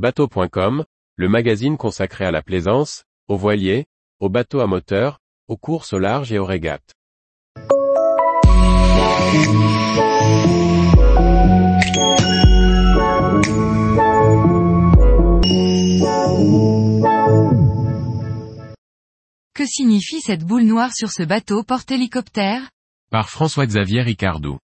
Bateau.com, le magazine consacré à la plaisance, aux voiliers, aux bateaux à moteur, aux courses au large et aux régates. Que signifie cette boule noire sur ce bateau porte-hélicoptère? Par François-Xavier Ricardou.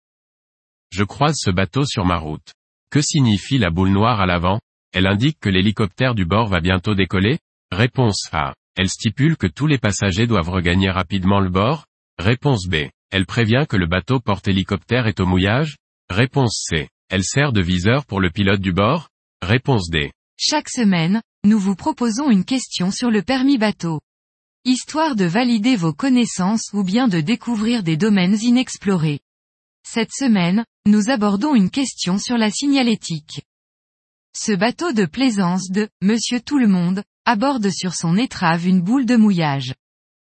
Je croise ce bateau sur ma route. Que signifie la boule noire à l'avant? Elle indique que l'hélicoptère du bord va bientôt décoller Réponse A. Elle stipule que tous les passagers doivent regagner rapidement le bord Réponse B. Elle prévient que le bateau porte-hélicoptère est au mouillage Réponse C. Elle sert de viseur pour le pilote du bord Réponse D. Chaque semaine, nous vous proposons une question sur le permis bateau. Histoire de valider vos connaissances ou bien de découvrir des domaines inexplorés. Cette semaine, nous abordons une question sur la signalétique. Ce bateau de plaisance de Monsieur Tout le Monde aborde sur son étrave une boule de mouillage.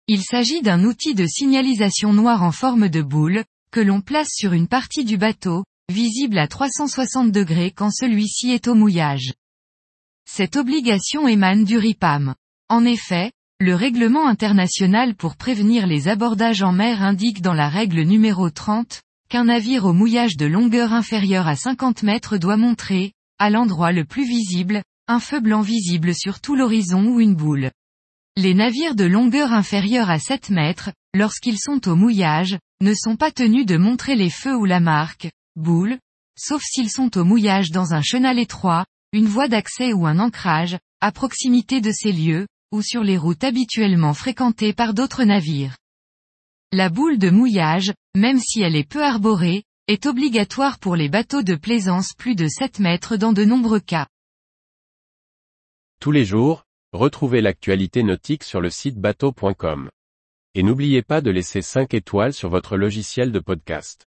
Il s'agit d'un outil de signalisation noire en forme de boule, que l'on place sur une partie du bateau, visible à 360 degrés quand celui-ci est au mouillage. Cette obligation émane du RIPAM. En effet, le règlement international pour prévenir les abordages en mer indique dans la règle numéro 30, qu'un navire au mouillage de longueur inférieure à 50 mètres doit montrer, à l'endroit le plus visible, un feu blanc visible sur tout l'horizon ou une boule. Les navires de longueur inférieure à 7 mètres, lorsqu'ils sont au mouillage, ne sont pas tenus de montrer les feux ou la marque, boule, sauf s'ils sont au mouillage dans un chenal étroit, une voie d'accès ou un ancrage, à proximité de ces lieux, ou sur les routes habituellement fréquentées par d'autres navires. La boule de mouillage, même si elle est peu arborée, est obligatoire pour les bateaux de plaisance plus de 7 mètres dans de nombreux cas. Tous les jours, retrouvez l'actualité nautique sur le site bateau.com. Et n'oubliez pas de laisser 5 étoiles sur votre logiciel de podcast.